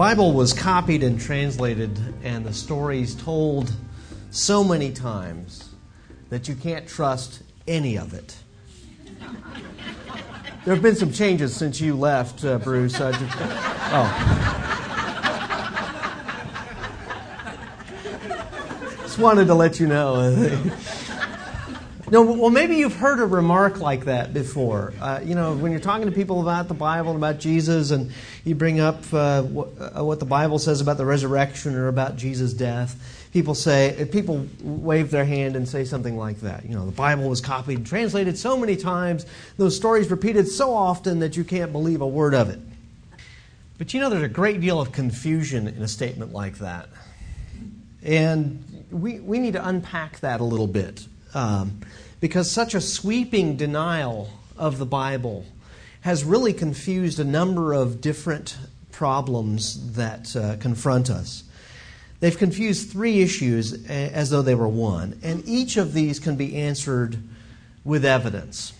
Bible was copied and translated, and the stories told so many times that you can't trust any of it. There have been some changes since you left, uh, Bruce. Just, oh. Just wanted to let you know. No, well, maybe you've heard a remark like that before. Uh, you know, when you're talking to people about the Bible and about Jesus, and you bring up uh, what, uh, what, the Bible says about the resurrection or about Jesus' death, people say, people wave their hand and say something like that. You know, the Bible was copied and translated so many times, those stories repeated so often that you can't believe a word of it. But you know, there's a great deal of confusion in a statement like that. And we, we need to unpack that a little bit. Um, because such a sweeping denial of the Bible has really confused a number of different problems that uh, confront us. They've confused three issues as though they were one, and each of these can be answered with evidence.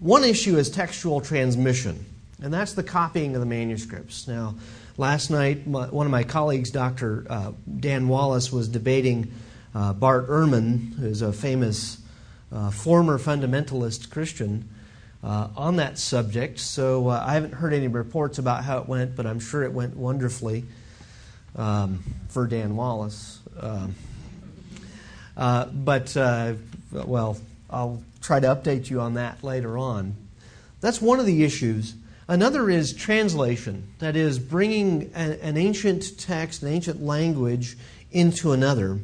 One issue is textual transmission, and that's the copying of the manuscripts. Now, last night, my, one of my colleagues, Dr. Uh, Dan Wallace, was debating uh, Bart Ehrman, who's a famous uh, former fundamentalist Christian, uh, on that subject. So uh, I haven't heard any reports about how it went, but I'm sure it went wonderfully um, for Dan Wallace. Um, uh, but, uh, well, I'll try to update you on that later on. That's one of the issues. Another is translation, that is, bringing an ancient text, an ancient language into another.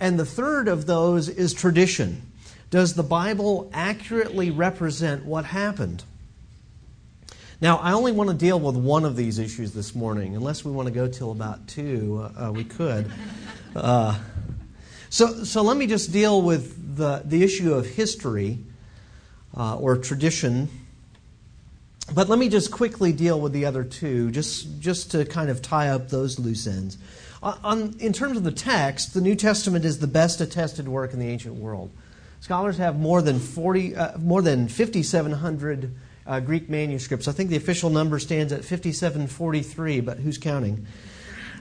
And the third of those is tradition. Does the Bible accurately represent what happened? Now, I only want to deal with one of these issues this morning. Unless we want to go till about two, uh, uh, we could. Uh, so, so let me just deal with the, the issue of history uh, or tradition. But let me just quickly deal with the other two, just, just to kind of tie up those loose ends. On, in terms of the text, the New Testament is the best attested work in the ancient world. Scholars have more than 40, uh, more than 5,700 uh, Greek manuscripts. I think the official number stands at 5,743, but who's counting?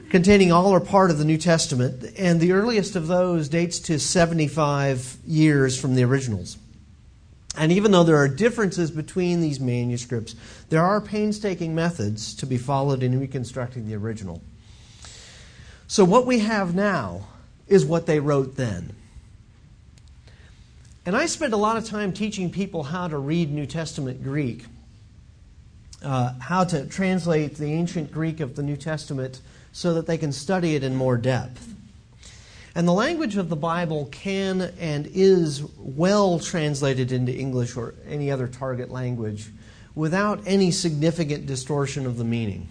Containing all or part of the New Testament, and the earliest of those dates to 75 years from the originals. And even though there are differences between these manuscripts, there are painstaking methods to be followed in reconstructing the original. So, what we have now is what they wrote then. And I spend a lot of time teaching people how to read New Testament Greek, uh, how to translate the ancient Greek of the New Testament so that they can study it in more depth. And the language of the Bible can and is well translated into English or any other target language without any significant distortion of the meaning.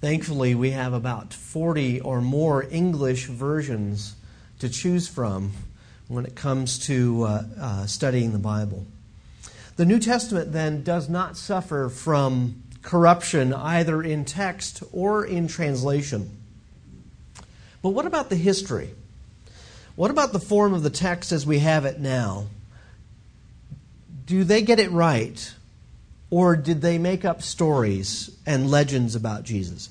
Thankfully, we have about 40 or more English versions to choose from when it comes to uh, uh, studying the Bible. The New Testament then does not suffer from corruption either in text or in translation. But what about the history? What about the form of the text as we have it now? Do they get it right? Or did they make up stories and legends about Jesus?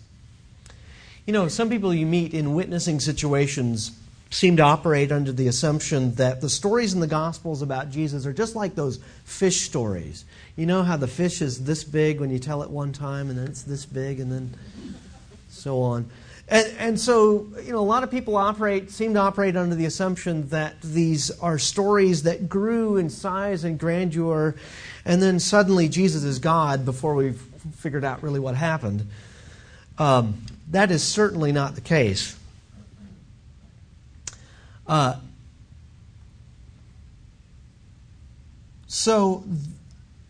You know, some people you meet in witnessing situations seem to operate under the assumption that the stories in the Gospels about Jesus are just like those fish stories. You know how the fish is this big when you tell it one time, and then it's this big, and then so on. And, and so, you know, a lot of people operate, seem to operate under the assumption that these are stories that grew in size and grandeur, and then suddenly Jesus is God before we've figured out really what happened. Um, that is certainly not the case. Uh, so th-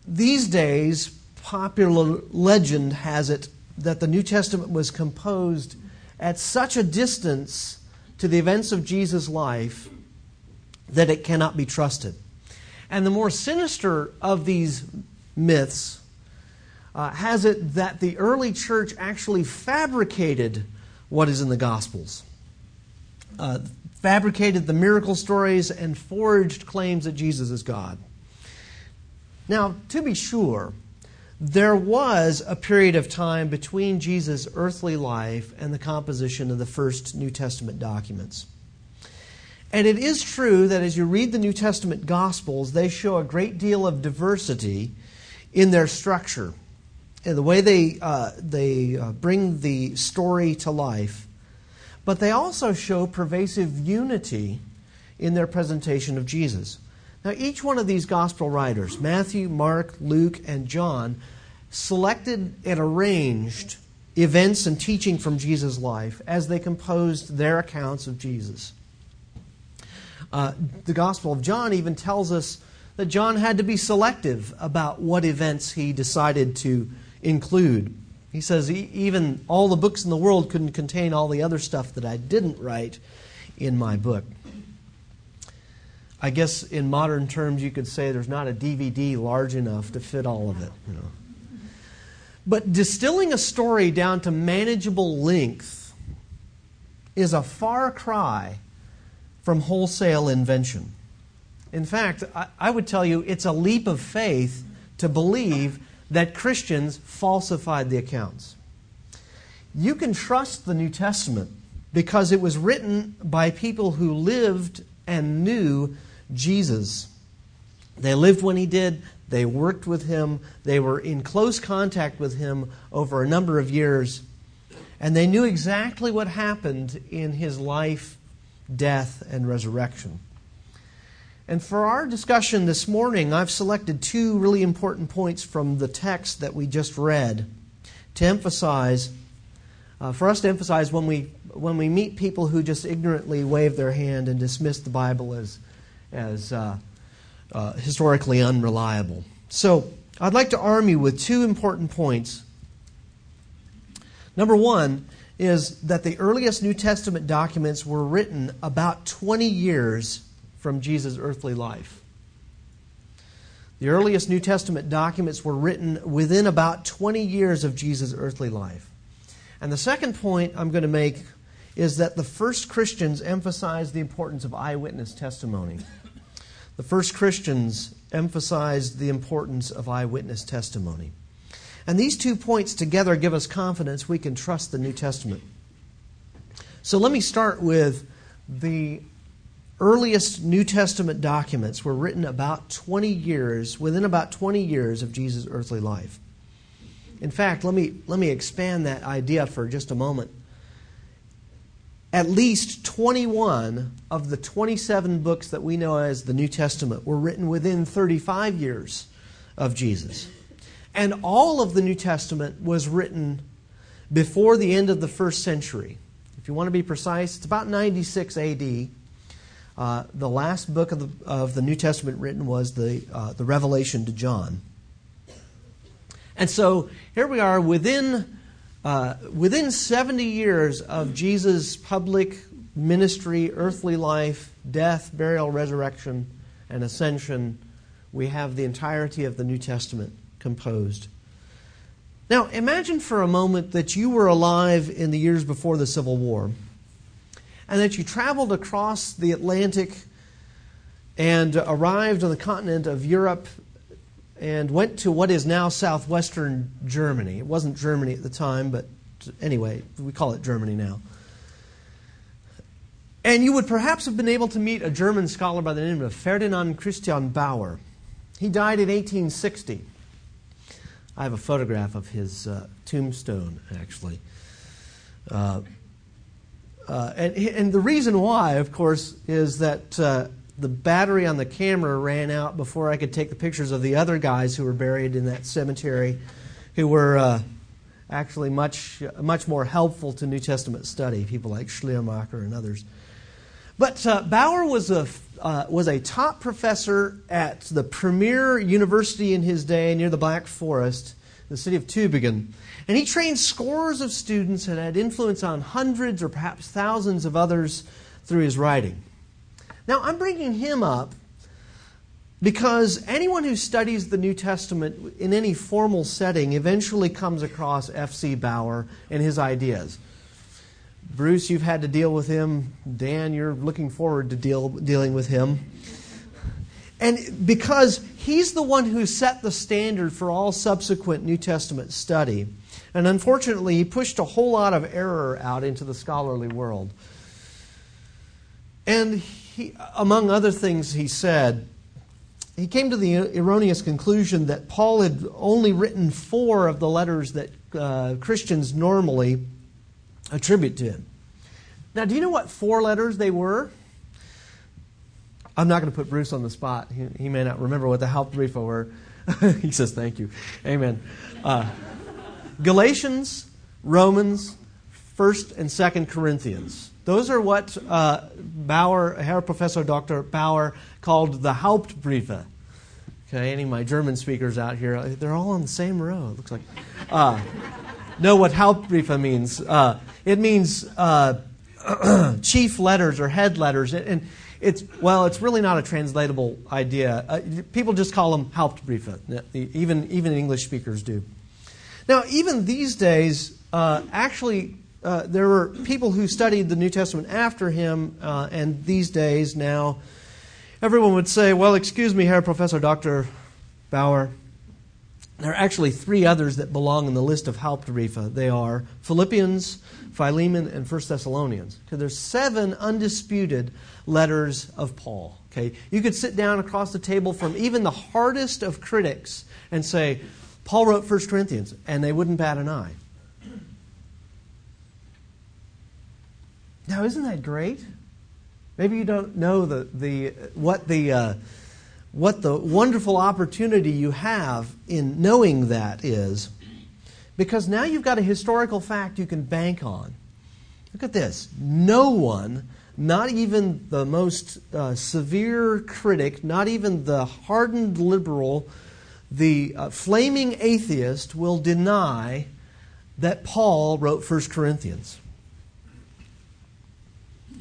these days, popular legend has it that the New Testament was composed at such a distance to the events of Jesus' life that it cannot be trusted. And the more sinister of these myths uh, has it that the early church actually fabricated what is in the Gospels. Uh, fabricated the miracle stories, and forged claims that Jesus is God. Now, to be sure, there was a period of time between Jesus' earthly life and the composition of the first New Testament documents. And it is true that as you read the New Testament Gospels, they show a great deal of diversity in their structure and the way they, uh, they uh, bring the story to life. But they also show pervasive unity in their presentation of Jesus. Now, each one of these gospel writers, Matthew, Mark, Luke, and John, selected and arranged events and teaching from Jesus' life as they composed their accounts of Jesus. Uh, the Gospel of John even tells us that John had to be selective about what events he decided to include. He says, even all the books in the world couldn't contain all the other stuff that I didn't write in my book. I guess in modern terms, you could say there's not a DVD large enough to fit all of it. You know. But distilling a story down to manageable length is a far cry from wholesale invention. In fact, I would tell you it's a leap of faith to believe that Christians falsified the accounts. You can trust the New Testament because it was written by people who lived and knew Jesus. They lived when he did, they worked with him, they were in close contact with him over a number of years, and they knew exactly what happened in his life, death, and resurrection. And for our discussion this morning, I've selected two really important points from the text that we just read to emphasize, uh, for us to emphasize when we, when we meet people who just ignorantly wave their hand and dismiss the Bible as as uh, uh, historically unreliable. So, I'd like to arm you with two important points. Number one is that the earliest New Testament documents were written about 20 years from Jesus' earthly life. The earliest New Testament documents were written within about 20 years of Jesus' earthly life. And the second point I'm going to make is that the first Christians emphasized the importance of eyewitness testimony. The first Christians emphasized the importance of eyewitness testimony. And these two points together give us confidence we can trust the New Testament. So let me start with the earliest New Testament documents were written about 20 years, within about 20 years of Jesus' earthly life. In fact, let me, let me expand that idea for just a moment at least 21 of the 27 books that we know as the New Testament were written within 35 years of Jesus. And all of the New Testament was written before the end of the first century. If you want to be precise, it's about 96 AD. Uh, the last book of the, of the New Testament written was the, uh, the Revelation to John. And so here we are within uh, within 70 years of Jesus' public ministry, earthly life, death, burial, resurrection, and ascension, we have the entirety of the New Testament composed. Now, imagine for a moment that you were alive in the years before the Civil War and that you traveled across the Atlantic and arrived on the continent of Europe and went to what is now southwestern Germany. It wasn't Germany at the time, but anyway, we call it Germany now. And you would perhaps have been able to meet a German scholar by the name of Ferdinand Christian Baur. He died in 1860. I have a photograph of his uh, tombstone, actually. Uh, uh, and, and the reason why, of course, is that uh, the battery on the camera ran out before I could take the pictures of the other guys who were buried in that cemetery, who were uh, actually much much more helpful to New Testament study. People like Schleiermacher and others. But uh, Baur was a uh, was a top professor at the premier university in his day near the Black Forest, the city of Tübingen. And he trained scores of students and had influence on hundreds or perhaps thousands of others through his writing. Now, I'm bringing him up because anyone who studies the New Testament in any formal setting eventually comes across F.C. Baur and his ideas. Bruce, you've had to deal with him. Dan, you're looking forward to deal, dealing with him. And because he's the one who set the standard for all subsequent New Testament study. And unfortunately, he pushed a whole lot of error out into the scholarly world. And he, among other things, he said, he came to the erroneous conclusion that Paul had only written four of the letters that uh, Christians normally attribute to him. Now, do you know what four letters they were? I'm not going to put Bruce on the spot. He, he may not remember what the Hauptbriefe were. he says, Thank you. Amen. Uh, Galatians, Romans, 1st and 2nd Corinthians. Those are what uh, Baur, Herr Professor Dr. Baur, called the Hauptbriefe. Okay, any of my German speakers out here, they're all on the same row, it looks like. Uh, know what Hauptbriefe means. Uh, it means uh, chief letters or head letters. And it's, well, it's really not a translatable idea. Uh, people just call them Hauptbriefe. Even, even English speakers do. Now, even these days, uh, actually, uh, there were people who studied the New Testament after him, uh, and these days now, everyone would say, well, excuse me, Herr Professor Dr. Baur. There are actually three others that belong in the list of Hauptbriefe. They are Philippians, Philemon, and First Thessalonians. Okay, there's seven undisputed letters of Paul. Okay, you could sit down across the table from even the hardest of critics and say, Paul wrote First Corinthians, and they wouldn't bat an eye. Now, isn't that great? Maybe you don't know the, the, what, the, uh, what the wonderful opportunity you have in knowing that is, because now you've got a historical fact you can bank on. Look at this. No one, not even the most uh, severe critic, not even the hardened liberal, the uh, flaming atheist will deny that Paul wrote 1 Corinthians.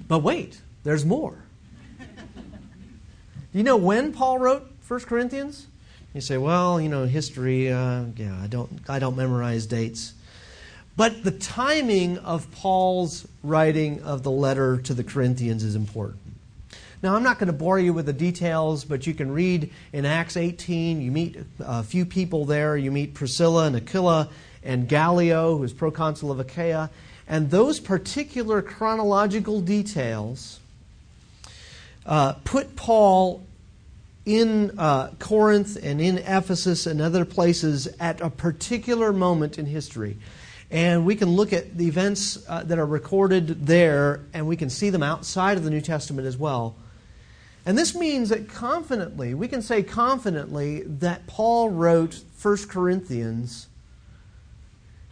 But wait, there's more. Do you know when Paul wrote 1 Corinthians? You say, well, you know, history, uh, yeah, I don't, I don't memorize dates. But the timing of Paul's writing of the letter to the Corinthians is important. Now, I'm not going to bore you with the details, but you can read in Acts 18. You meet a few people there. You meet Priscilla and Aquila and Gallio, who is proconsul of Achaia. And those particular chronological details uh, put Paul in uh, Corinth and in Ephesus and other places at a particular moment in history. And we can look at the events uh, that are recorded there, and we can see them outside of the New Testament as well. And this means that confidently, we can say confidently that Paul wrote 1 Corinthians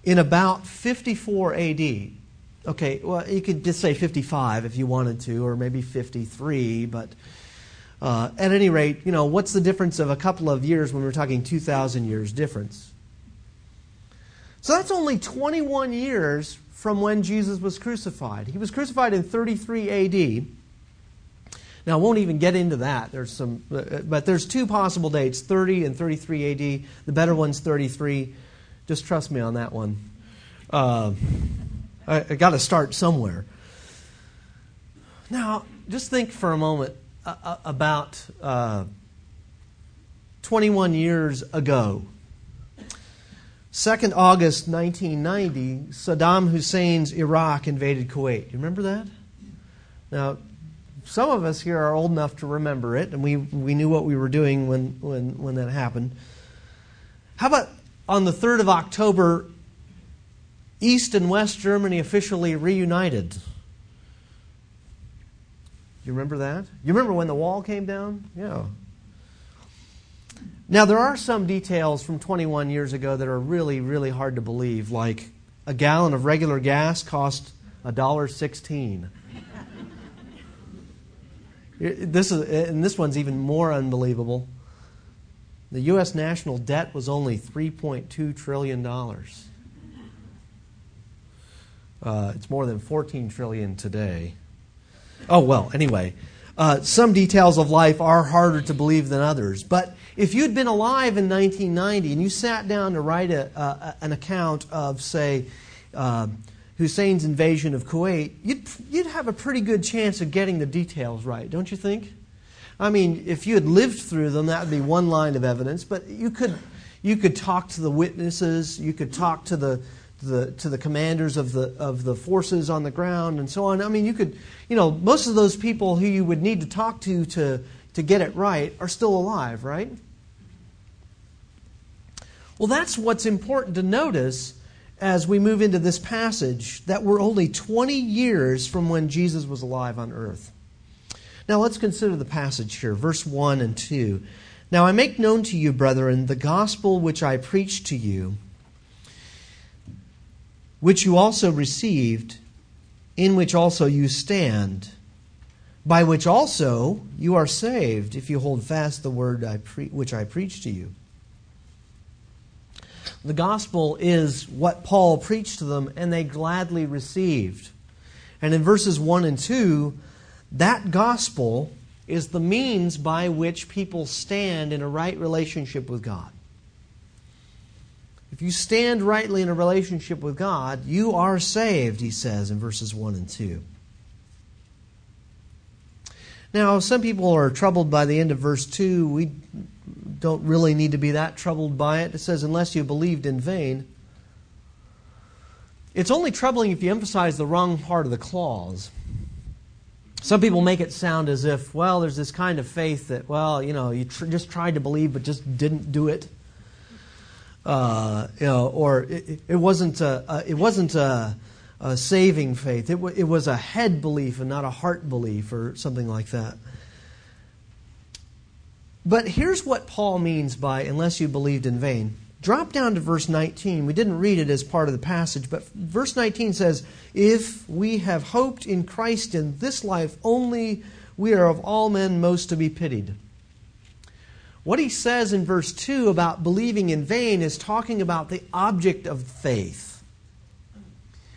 in about 54 AD. Okay, well, you could just say 55 if you wanted to, or maybe 53, but uh, at any rate, you know, what's the difference of a couple of years when we're talking 2,000 years difference? So that's only 21 years from when Jesus was crucified. He was crucified in 33 AD. Now, I won't even get into that. There's some, uh, but there's two possible dates 30 and 33 AD. The better one's 33. Just trust me on that one. Uh, I, I got to start somewhere. Now, just think for a moment uh, uh about uh, 21 years ago. 2nd August 1990, Saddam Hussein's Iraq invaded Kuwait. You remember that? Now, some of us here are old enough to remember it, and we, we knew what we were doing when, when, when that happened. How about on the 3rd of October, East and West Germany officially reunited. You remember that? You remember when the wall came down? Yeah. Now, there are some details from 21 years ago that are really, really hard to believe, like a gallon of regular gas cost $1.16. this is, and this one's even more unbelievable. The U.S. national debt was only $3.2 trillion. Uh, it's more than 14 trillion today. Oh, well, anyway. Uh, some details of life are harder to believe than others. But if you'd been alive in 1990 and you sat down to write a, an account of, say, uh, Hussein's invasion of Kuwait, you'd, you'd have a pretty good chance of getting the details right, don't you think? I mean, if you had lived through them, that would be one line of evidence, but you could, you could talk to the witnesses, you could talk to the, the, to the commanders of the, of the forces on the ground and so on. I mean, you could, you know, most of those people who you would need to talk to to, to get it right are still alive, right? Well, that's what's important to notice as we move into this passage that we're only 20 years from when Jesus was alive on earth. Now let's consider the passage here, verse 1 and 2. Now I make known to you, brethren, the gospel which I preached to you, which you also received, in which also you stand, by which also you are saved, if you hold fast the word I pre- which I preached to you the gospel is what Paul preached to them, and they gladly received. And in verses 1 and 2, that gospel is the means by which people stand in a right relationship with God. If you stand rightly in a relationship with God, you are saved, he says in verses 1 and 2. Now, some people are troubled by the end of verse 2. We don't really need to be that troubled by it. It says, unless you believed in vain. It's only troubling if you emphasize the wrong part of the clause. Some people make it sound as if, well, there's this kind of faith that, well, you know, you tr- just tried to believe but just didn't do it. Uh, you know, or it, it wasn't a, a, it wasn't a, a saving faith. It, w- it was a head belief and not a heart belief, or something like that. But here's what Paul means by unless you believed in vain. Drop down to verse 19. We didn't read it as part of the passage, but verse 19 says, If we have hoped in Christ in this life only, we are of all men most to be pitied. What he says in verse 2 about believing in vain is talking about the object of faith.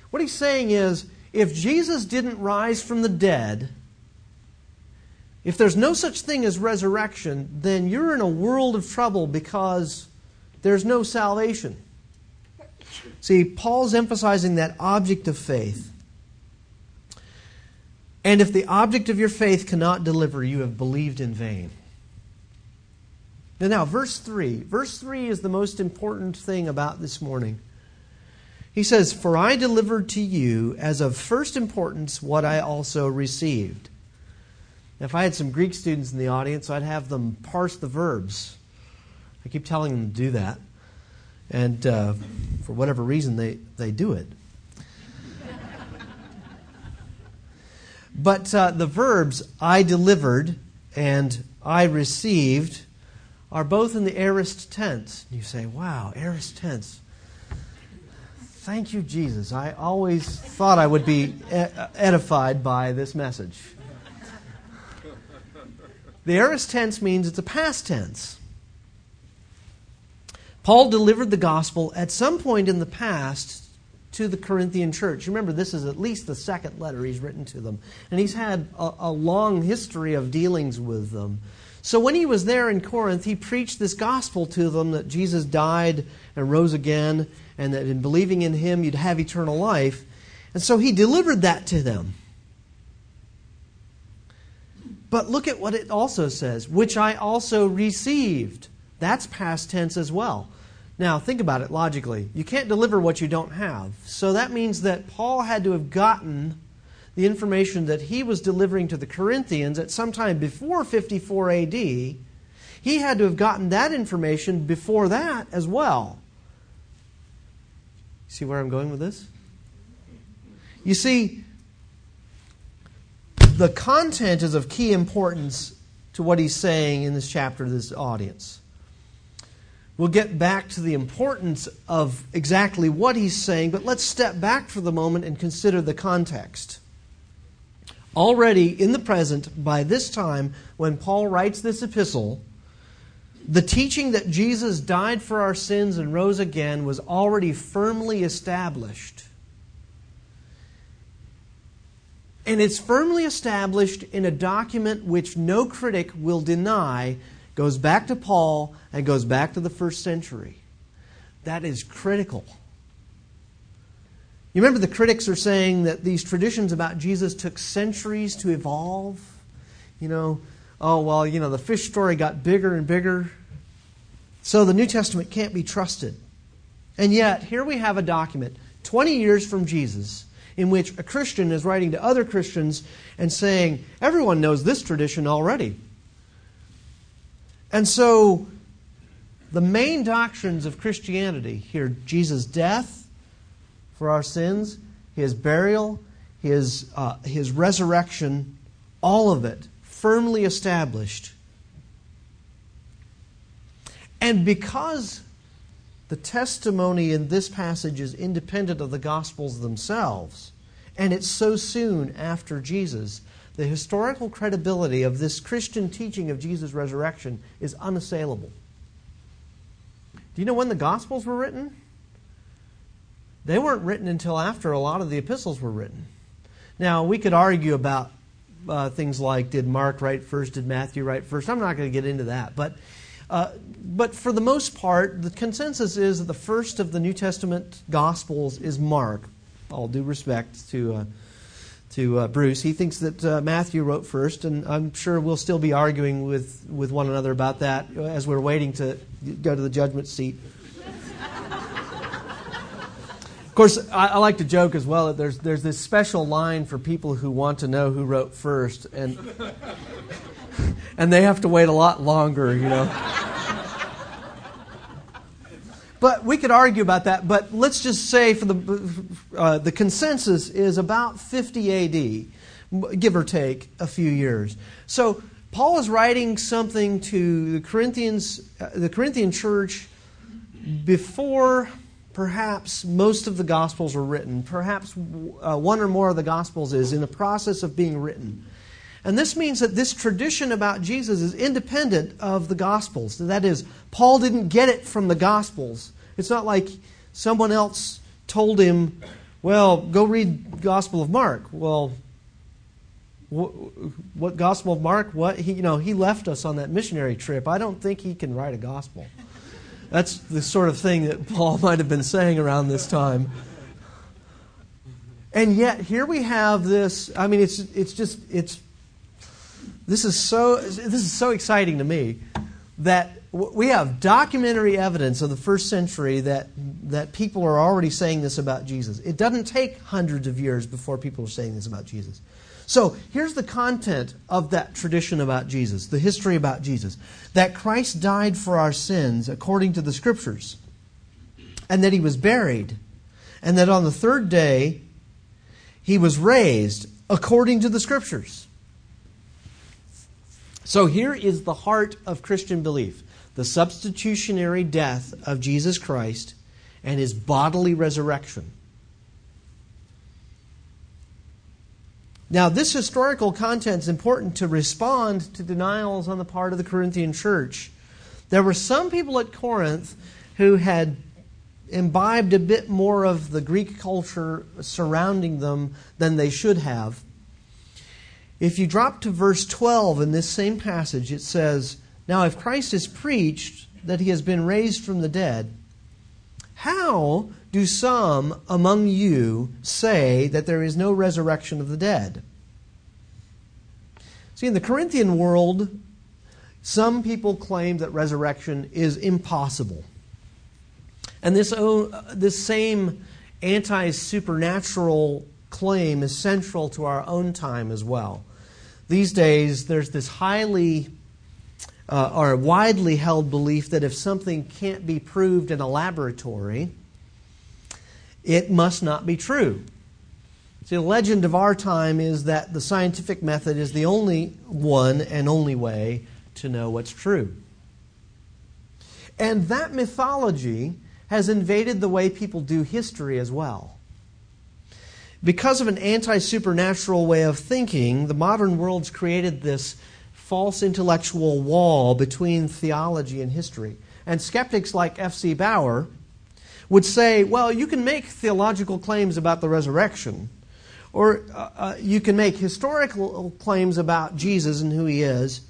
What he's saying is, if Jesus didn't rise from the dead, if there's no such thing as resurrection, then you're in a world of trouble because there's no salvation. See, Paul's emphasizing that object of faith. And if the object of your faith cannot deliver, you have believed in vain. Now, verse 3. Verse 3 is the most important thing about this morning. He says, For I delivered to you as of first importance what I also received if I had some Greek students in the audience, I'd have them parse the verbs. I keep telling them to do that. And uh, for whatever reason, they, they do it. but uh, the verbs I delivered and I received are both in the aorist tense. You say, wow, aorist tense. Thank you, Jesus. I always thought I would be edified by this message. The aorist tense means it's a past tense. Paul delivered the gospel at some point in the past to the Corinthian church. Remember, this is at least the second letter he's written to them. And he's had a, a, long history of dealings with them. So when he was there in Corinth, he preached this gospel to them that Jesus died and rose again, and that in believing in him, you'd have eternal life. And so he delivered that to them. But look at what it also says, which I also received. That's past tense as well. Now, think about it logically. You can't deliver what you don't have. So that means that Paul had to have gotten the information that he was delivering to the Corinthians at some time before 54 AD. He had to have gotten that information before that as well. See where I'm going with this? You see, the content is of key importance to what he's saying in this chapter to this audience. We'll get back to the importance of exactly what he's saying, but let's step back for the moment and consider the context. Already in the present, by this time, when Paul writes this epistle, the teaching that Jesus died for our sins and rose again was already firmly established And it's firmly established in a document which no critic will deny goes back to Paul and goes back to the first century. That is critical. You remember the critics are saying that these traditions about Jesus took centuries to evolve? You know, oh, well, you know, the fish story got bigger and bigger. So the New Testament can't be trusted. And yet, here we have a document 20 years from Jesus in which a Christian is writing to other Christians and saying, everyone knows this tradition already. And so, the main doctrines of Christianity here Jesus' death for our sins, his burial, his, uh, his resurrection, all of it firmly established. And because the testimony in this passage is independent of the Gospels themselves, and it's so soon after Jesus, the historical credibility of this Christian teaching of Jesus' resurrection is unassailable. Do you know when the Gospels were written? They weren't written until after a lot of the epistles were written. Now, we could argue about uh, things like did Mark write first, did Matthew write first? I'm not going to get into that. But, uh, but for the most part, the consensus is that the first of the New Testament Gospels is Mark. All due respect to, uh, to uh, Bruce. He thinks that uh, Matthew wrote first, and I'm sure we'll still be arguing with, with one another about that as we're waiting to go to the judgment seat of course, I, I, like to joke as well that there's there's this special line for people who want to know who wrote first, and and they have to wait a lot longer, you know. But we could argue about that. But let's just say for the uh, the consensus is about 50 A.D., give or take a few years. So Paul is writing something to the Corinthians, uh, the Corinthian church, before perhaps most of the Gospels were written. Perhaps uh, one or more of the Gospels is in the process of being written. And this means that this tradition about Jesus is independent of the Gospels. That is, Paul didn't get it from the Gospels. It's not like someone else told him, well, go read Gospel of Mark. Well, what, Gospel of Mark? What he, you know, he left us on that missionary trip. I don't think he can write a gospel. That's the sort of thing that Paul might have been saying around this time. And yet here we have this, I mean it's it's just it's this is so this is so exciting to me that we have documentary evidence of the first century that that people are already saying this about Jesus. It doesn't take hundreds of years before people are saying this about Jesus. So here's the content of that tradition about Jesus, the history about Jesus that Christ died for our sins according to the Scriptures, and that he was buried, and that on the third day he was raised according to the Scriptures. So here is the heart of Christian belief the substitutionary death of Jesus Christ and his bodily resurrection. Now, this historical content is important to respond to denials on the part of the Corinthian church. There were some people at Corinth who had imbibed a bit more of the Greek culture surrounding them than they should have. If you drop to verse 12 in this same passage, it says, Now if Christ is preached that he has been raised from the dead, how do some among you say that there is no resurrection of the dead? See, in the Corinthian world, some people claim that resurrection is impossible. And this, oh, this same anti supernatural claim is central to our own time as well. These days, there's this highly uh, or widely held belief that if something can't be proved in a laboratory, it must not be true. See, the legend of our time is that the scientific method is the only one and only way to know what's true. And that mythology has invaded the way people do history as well. Because of an anti supernatural way of thinking, the modern world's created this false intellectual wall between theology and history. And skeptics like F.C. Baur would say, well, you can make theological claims about the resurrection, or uh, uh, you can make historical claims about Jesus and who he is,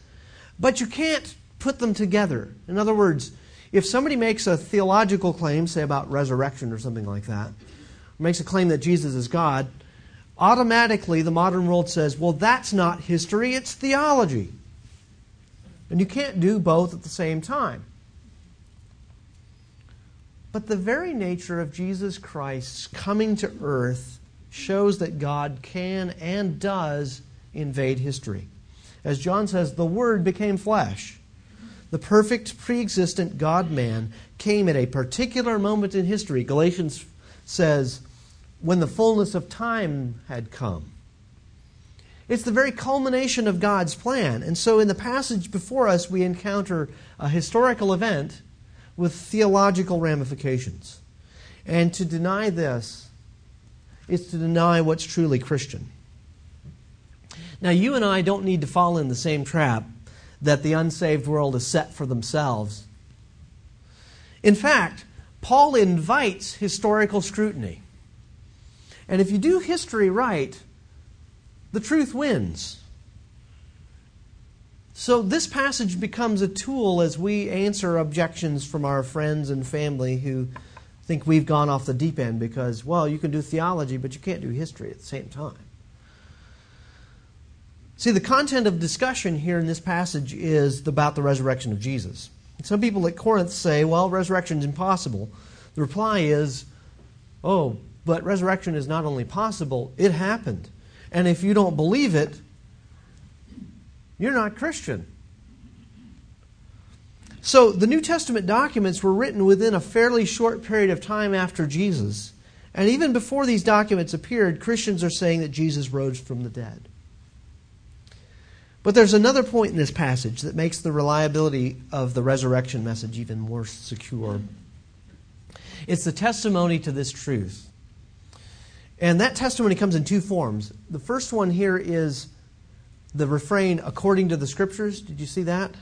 but you can't put them together. In other words, if somebody makes a theological claim, say about resurrection or something like that, makes a claim that Jesus is God, automatically the modern world says, well, that's not history, it's theology. And you can't do both at the same time. But the very nature of Jesus Christ's coming to earth shows that God can and does invade history. As John says, the Word became flesh. The perfect, pre existent God man came at a particular moment in history. Galatians says, when the fullness of time had come. It's the very culmination of God's plan. And so in the passage before us, we encounter a historical event with theological ramifications. And to deny this is to deny what's truly Christian. Now, you and I don't need to fall in the same trap that the unsaved world has set for themselves. In fact, Paul invites historical scrutiny. And if you do history right, the truth wins. So, this passage becomes a tool as we answer objections from our friends and family who think we've gone off the deep end because, well, you can do theology, but you can't do history at the same time. See, the content of discussion here in this passage is about the resurrection of Jesus. Some people at Corinth say, well, resurrection is impossible. The reply is, oh, but resurrection is not only possible, it happened. And if you don't believe it, you're not Christian. So the New Testament documents were written within a fairly short period of time after Jesus. And even before these documents appeared, Christians are saying that Jesus rose from the dead. But there's another point in this passage that makes the reliability of the resurrection message even more secure. It's the testimony to this truth. And that testimony comes in two forms. The first one here is the refrain, according to the scriptures. Did you see that?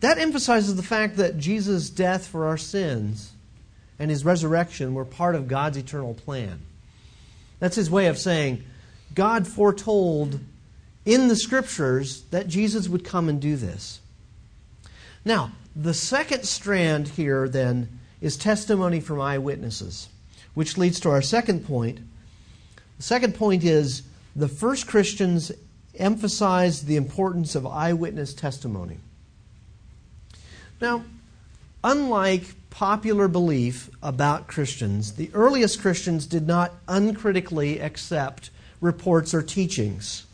That emphasizes the fact that Jesus' death for our sins and his resurrection were part of God's eternal plan. That's his way of saying God foretold in the scriptures that Jesus would come and do this. Now, the second strand here then is testimony from eyewitnesses, which leads to our second point. The second point is the first Christians emphasized the importance of eyewitness testimony. Now, unlike popular belief about Christians, the earliest Christians did not uncritically accept reports or teachings.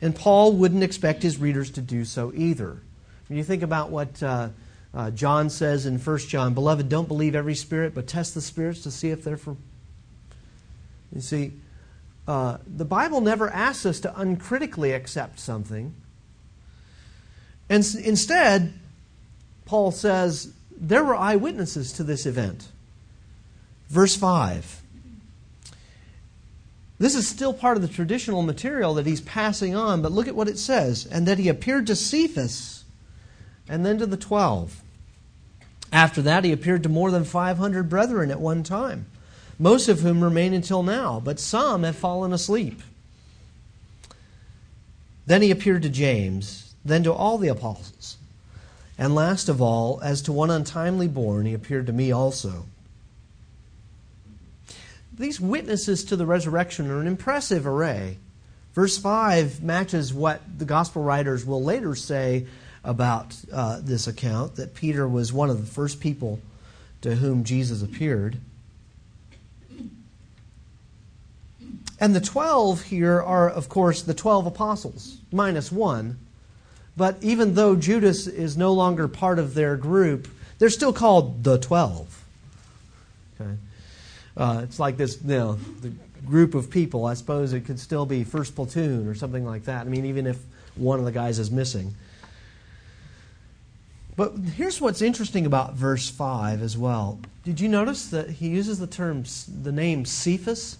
And Paul wouldn't expect his readers to do so either. When you think about what uh, uh, John says in 1 John, Beloved, don't believe every spirit, but test the spirits to see if they're from. You see, uh, the Bible never asks us to uncritically accept something. And s- instead, Paul says there were eyewitnesses to this event. Verse 5. This is still part of the traditional material that he's passing on, but look at what it says. And that he appeared to Cephas and then to the twelve. After that, he appeared to more than 500 brethren at one time most of whom remain until now, but some have fallen asleep. Then he appeared to James, then to all the apostles. And last of all, as to one untimely born, he appeared to me also. These witnesses to the resurrection are an impressive array. Verse 5 matches what the gospel writers will later say about uh, this account that Peter was one of the first people to whom Jesus appeared. And the 12 here are, of course, the 12 apostles, minus one. But even though Judas is no longer part of their group, they're still called the 12. Okay? Uh, it's like this, you know, the group of people. I suppose it could still be first platoon or something like that. I mean, even if one of the guys is missing. But here's what's interesting about verse 5 as well. Did you notice that he uses the term, the name Cephas?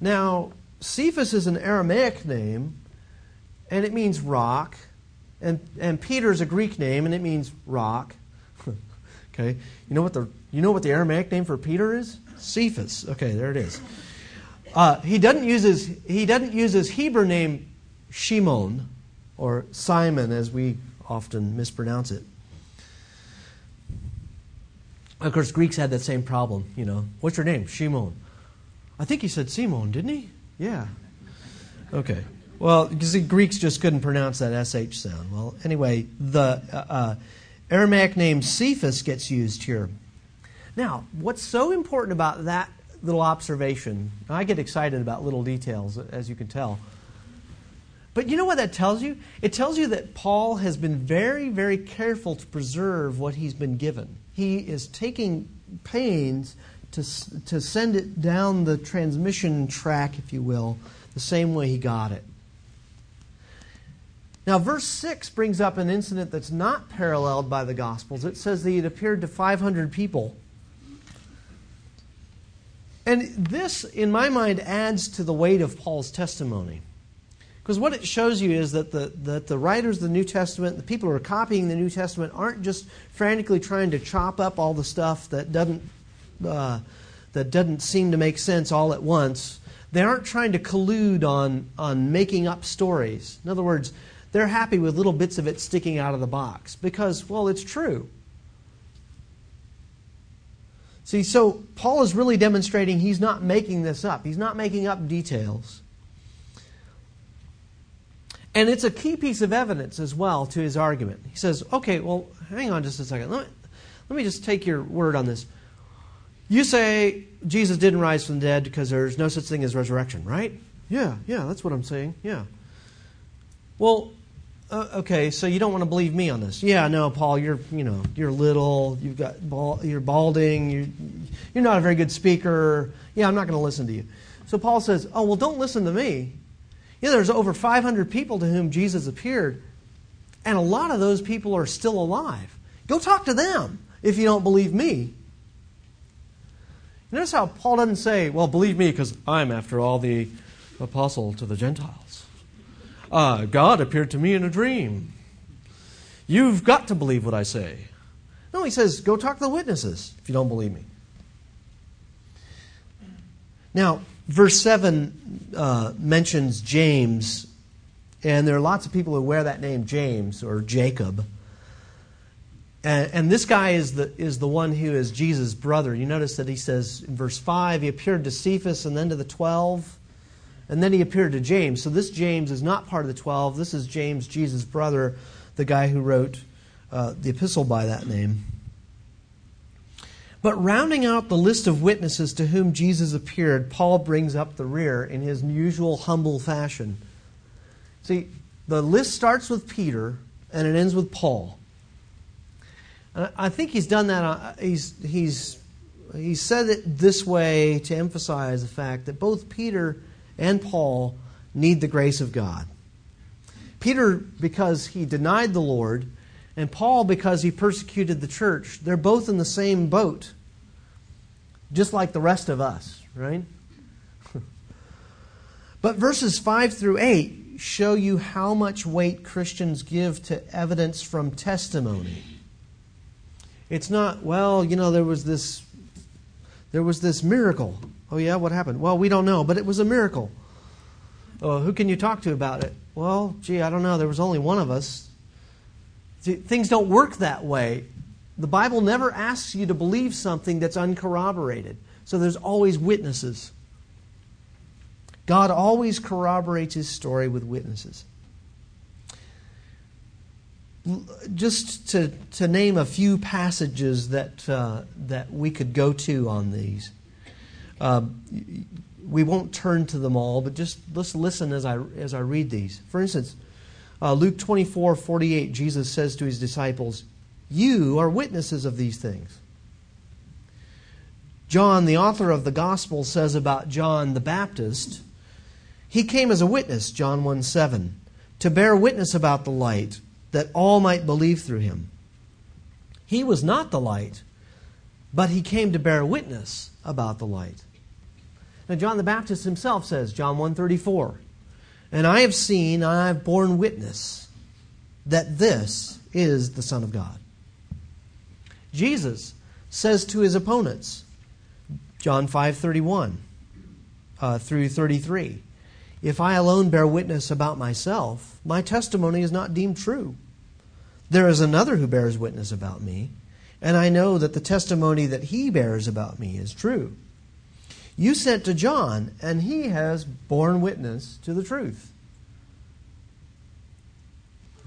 Now, Cephas is an Aramaic name, and it means rock. And, and Peter is a Greek name, and it means rock. okay, you know what the you know what the Aramaic name for Peter is? Cephas. Okay, there it is. Uh, he doesn't use his he doesn't use his Hebrew name Shimon or Simon as we often mispronounce it. Of course, Greeks had that same problem. You know, what's your name? Shimon. I think he said Simon, didn't he? Yeah. Okay. Well, because the Greeks just couldn't pronounce that sh sound. Well, anyway, the uh, uh, Aramaic name Cephas gets used here. Now, what's so important about that little observation? I get excited about little details, as you can tell. But you know what that tells you? It tells you that Paul has been very, very careful to preserve what he's been given. He is taking pains to, to send it down the transmission track, if you will, the same way he got it. Now, verse 6 brings up an incident that's not paralleled by the Gospels. It says that he had appeared to 500 people. And this, in my mind, adds to the weight of Paul's testimony. Because what it shows you is that the, that the writers of the New Testament, the people who are copying the New Testament, aren't just frantically trying to chop up all the stuff that doesn't, uh, that doesn't seem to make sense all at once. They aren't trying to collude on, on making up stories. In other words, they're happy with little bits of it sticking out of the box because, well, it's true. See, so Paul is really demonstrating he's not making this up, he's not making up details. And it's a key piece of evidence as well to his argument. He says, okay, well, hang on just a second. Let me, let me just take your word on this. You say Jesus didn't rise from the dead because there's no such thing as resurrection, right? Yeah, yeah, that's what I'm saying. Yeah. Well, uh, okay, so you don't want to believe me on this? Yeah, no, Paul, you're you know you're little, you've got bald, you're balding, you you're not a very good speaker. Yeah, I'm not going to listen to you. So Paul says, oh well, don't listen to me. You know, there's over 500 people to whom Jesus appeared, and a lot of those people are still alive. Go talk to them if you don't believe me. Notice how Paul doesn't say, well, believe me because I'm, after all, the apostle to the Gentiles. Uh, God appeared to me in a dream. You've got to believe what I say. No, he says, go talk to the witnesses if you don't believe me. Now, verse 7 uh, mentions James, and there are lots of people who wear that name James or Jacob. And, and, this guy is the, is the one who is Jesus' brother. You notice that he says in verse 5, he appeared to Cephas and then to the 12, and then he appeared to James. So this James is not part of the 12. This is James, Jesus' brother, the guy who wrote uh, the epistle by that name. But rounding out the list of witnesses to whom Jesus appeared, Paul brings up the rear in his usual humble fashion. See, the list starts with Peter and it ends with Paul. And I think he's done that. Uh, he's, he's, he's said it this way to emphasize the fact that both Peter and Paul need the grace of God. Peter, because he denied the Lord, and Paul because he persecuted the church. They're both in the same boat, just like the rest of us, right? but verses 5 through 8 show you how much weight Christians give to evidence from testimony. It's not, well, you know, there was this there was this miracle. Oh yeah, what happened? Well, we don't know, but it was a miracle. Oh, who can you talk to about it? Well, gee, I don't know. There was only one of us. Things don't work that way. The Bible never asks you to believe something that's uncorroborated. So there's always witnesses. God always corroborates his story with witnesses. Just to, to name a few passages that, uh, that we could go to on these. Uh, we won't turn to them all, but just let's listen as I, as I read these. For instance, uh, Luke 24 48, Jesus says to his disciples, You are witnesses of these things. John, the author of the Gospel, says about John the Baptist, He came as a witness, John 1 7, to bear witness about the light, that all might believe through him. He was not the light, but he came to bear witness about the light. Now John the Baptist himself says, John 134, and I have seen, and I have borne witness that this is the Son of God. Jesus says to his opponents, John 5:31 uh, through 33, If I alone bear witness about myself, my testimony is not deemed true. There is another who bears witness about me, and I know that the testimony that he bears about me is true. You sent to John, and he has borne witness to the truth.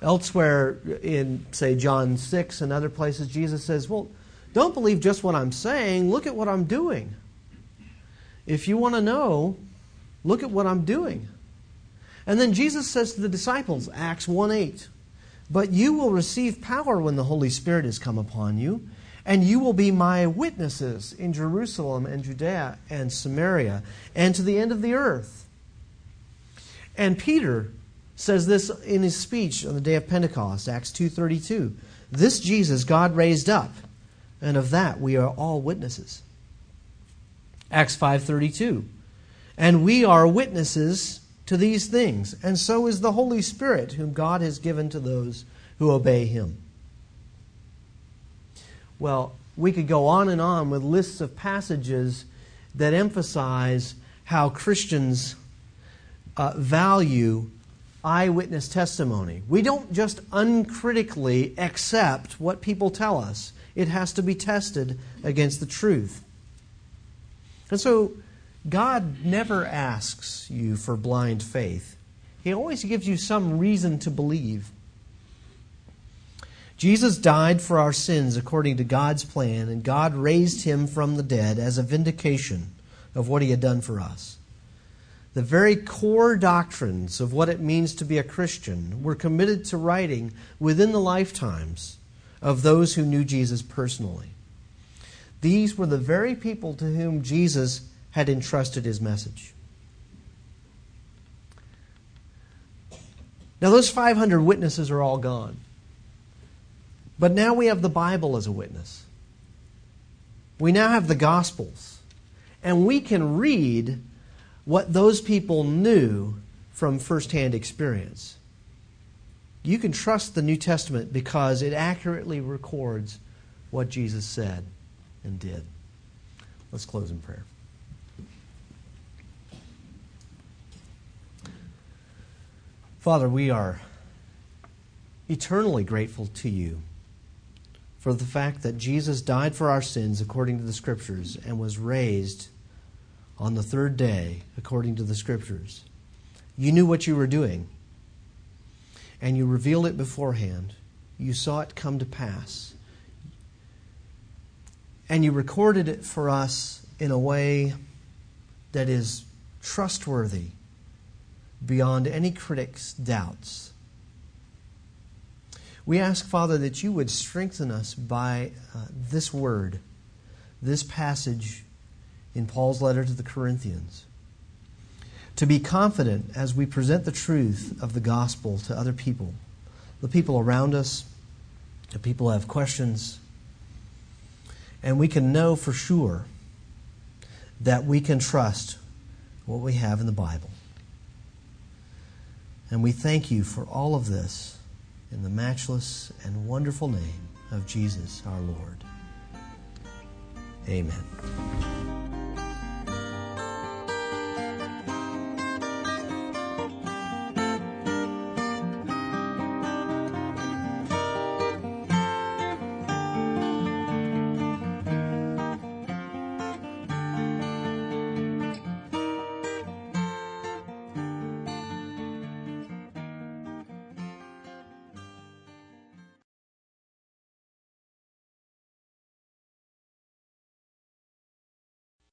Elsewhere in, say, John 6 and other places, Jesus says, Well, don't believe just what I'm saying, look at what I'm doing. If you want to know, look at what I'm doing. And then Jesus says to the disciples, Acts 1 8, But you will receive power when the Holy Spirit has come upon you, and you will be my witnesses in Jerusalem and Judea and Samaria and to the end of the earth. And Peter says this in his speech on the day of Pentecost, Acts 2:32. This Jesus God raised up, and of that we are all witnesses. Acts 5:32. And we are witnesses to these things, and so is the Holy Spirit whom God has given to those who obey him. Well, we could go on and on with lists of passages that emphasize how Christians uh, value eyewitness testimony. We don't just uncritically accept what people tell us, it has to be tested against the truth. And so, God never asks you for blind faith, He always gives you some reason to believe. Jesus died for our sins according to God's plan, and God raised him from the dead as a vindication of what he had done for us. The very core doctrines of what it means to be a Christian were committed to writing within the lifetimes of those who knew Jesus personally. These were the very people to whom Jesus had entrusted his message. Now, those 500 witnesses are all gone. But now we have the Bible as a witness. We now have the Gospels. And we can read what those people knew from firsthand experience. You can trust the New Testament because it accurately records what Jesus said and did. Let's close in prayer. Father, we are eternally grateful to you for the fact that Jesus died for our sins according to the Scriptures and was raised on the third day according to the Scriptures. You knew what you were doing, and you revealed it beforehand. You saw it come to pass. And you recorded it for us in a way that is trustworthy beyond any critic's doubts. We ask, Father, that you would strengthen us by uh, this word, this passage in Paul's letter to the Corinthians, to be confident as we present the truth of the gospel to other people, the people around us, the people who have questions, and we can know for sure that we can trust what we have in the Bible. And we thank you for all of this in the matchless and wonderful name of Jesus our Lord. Amen.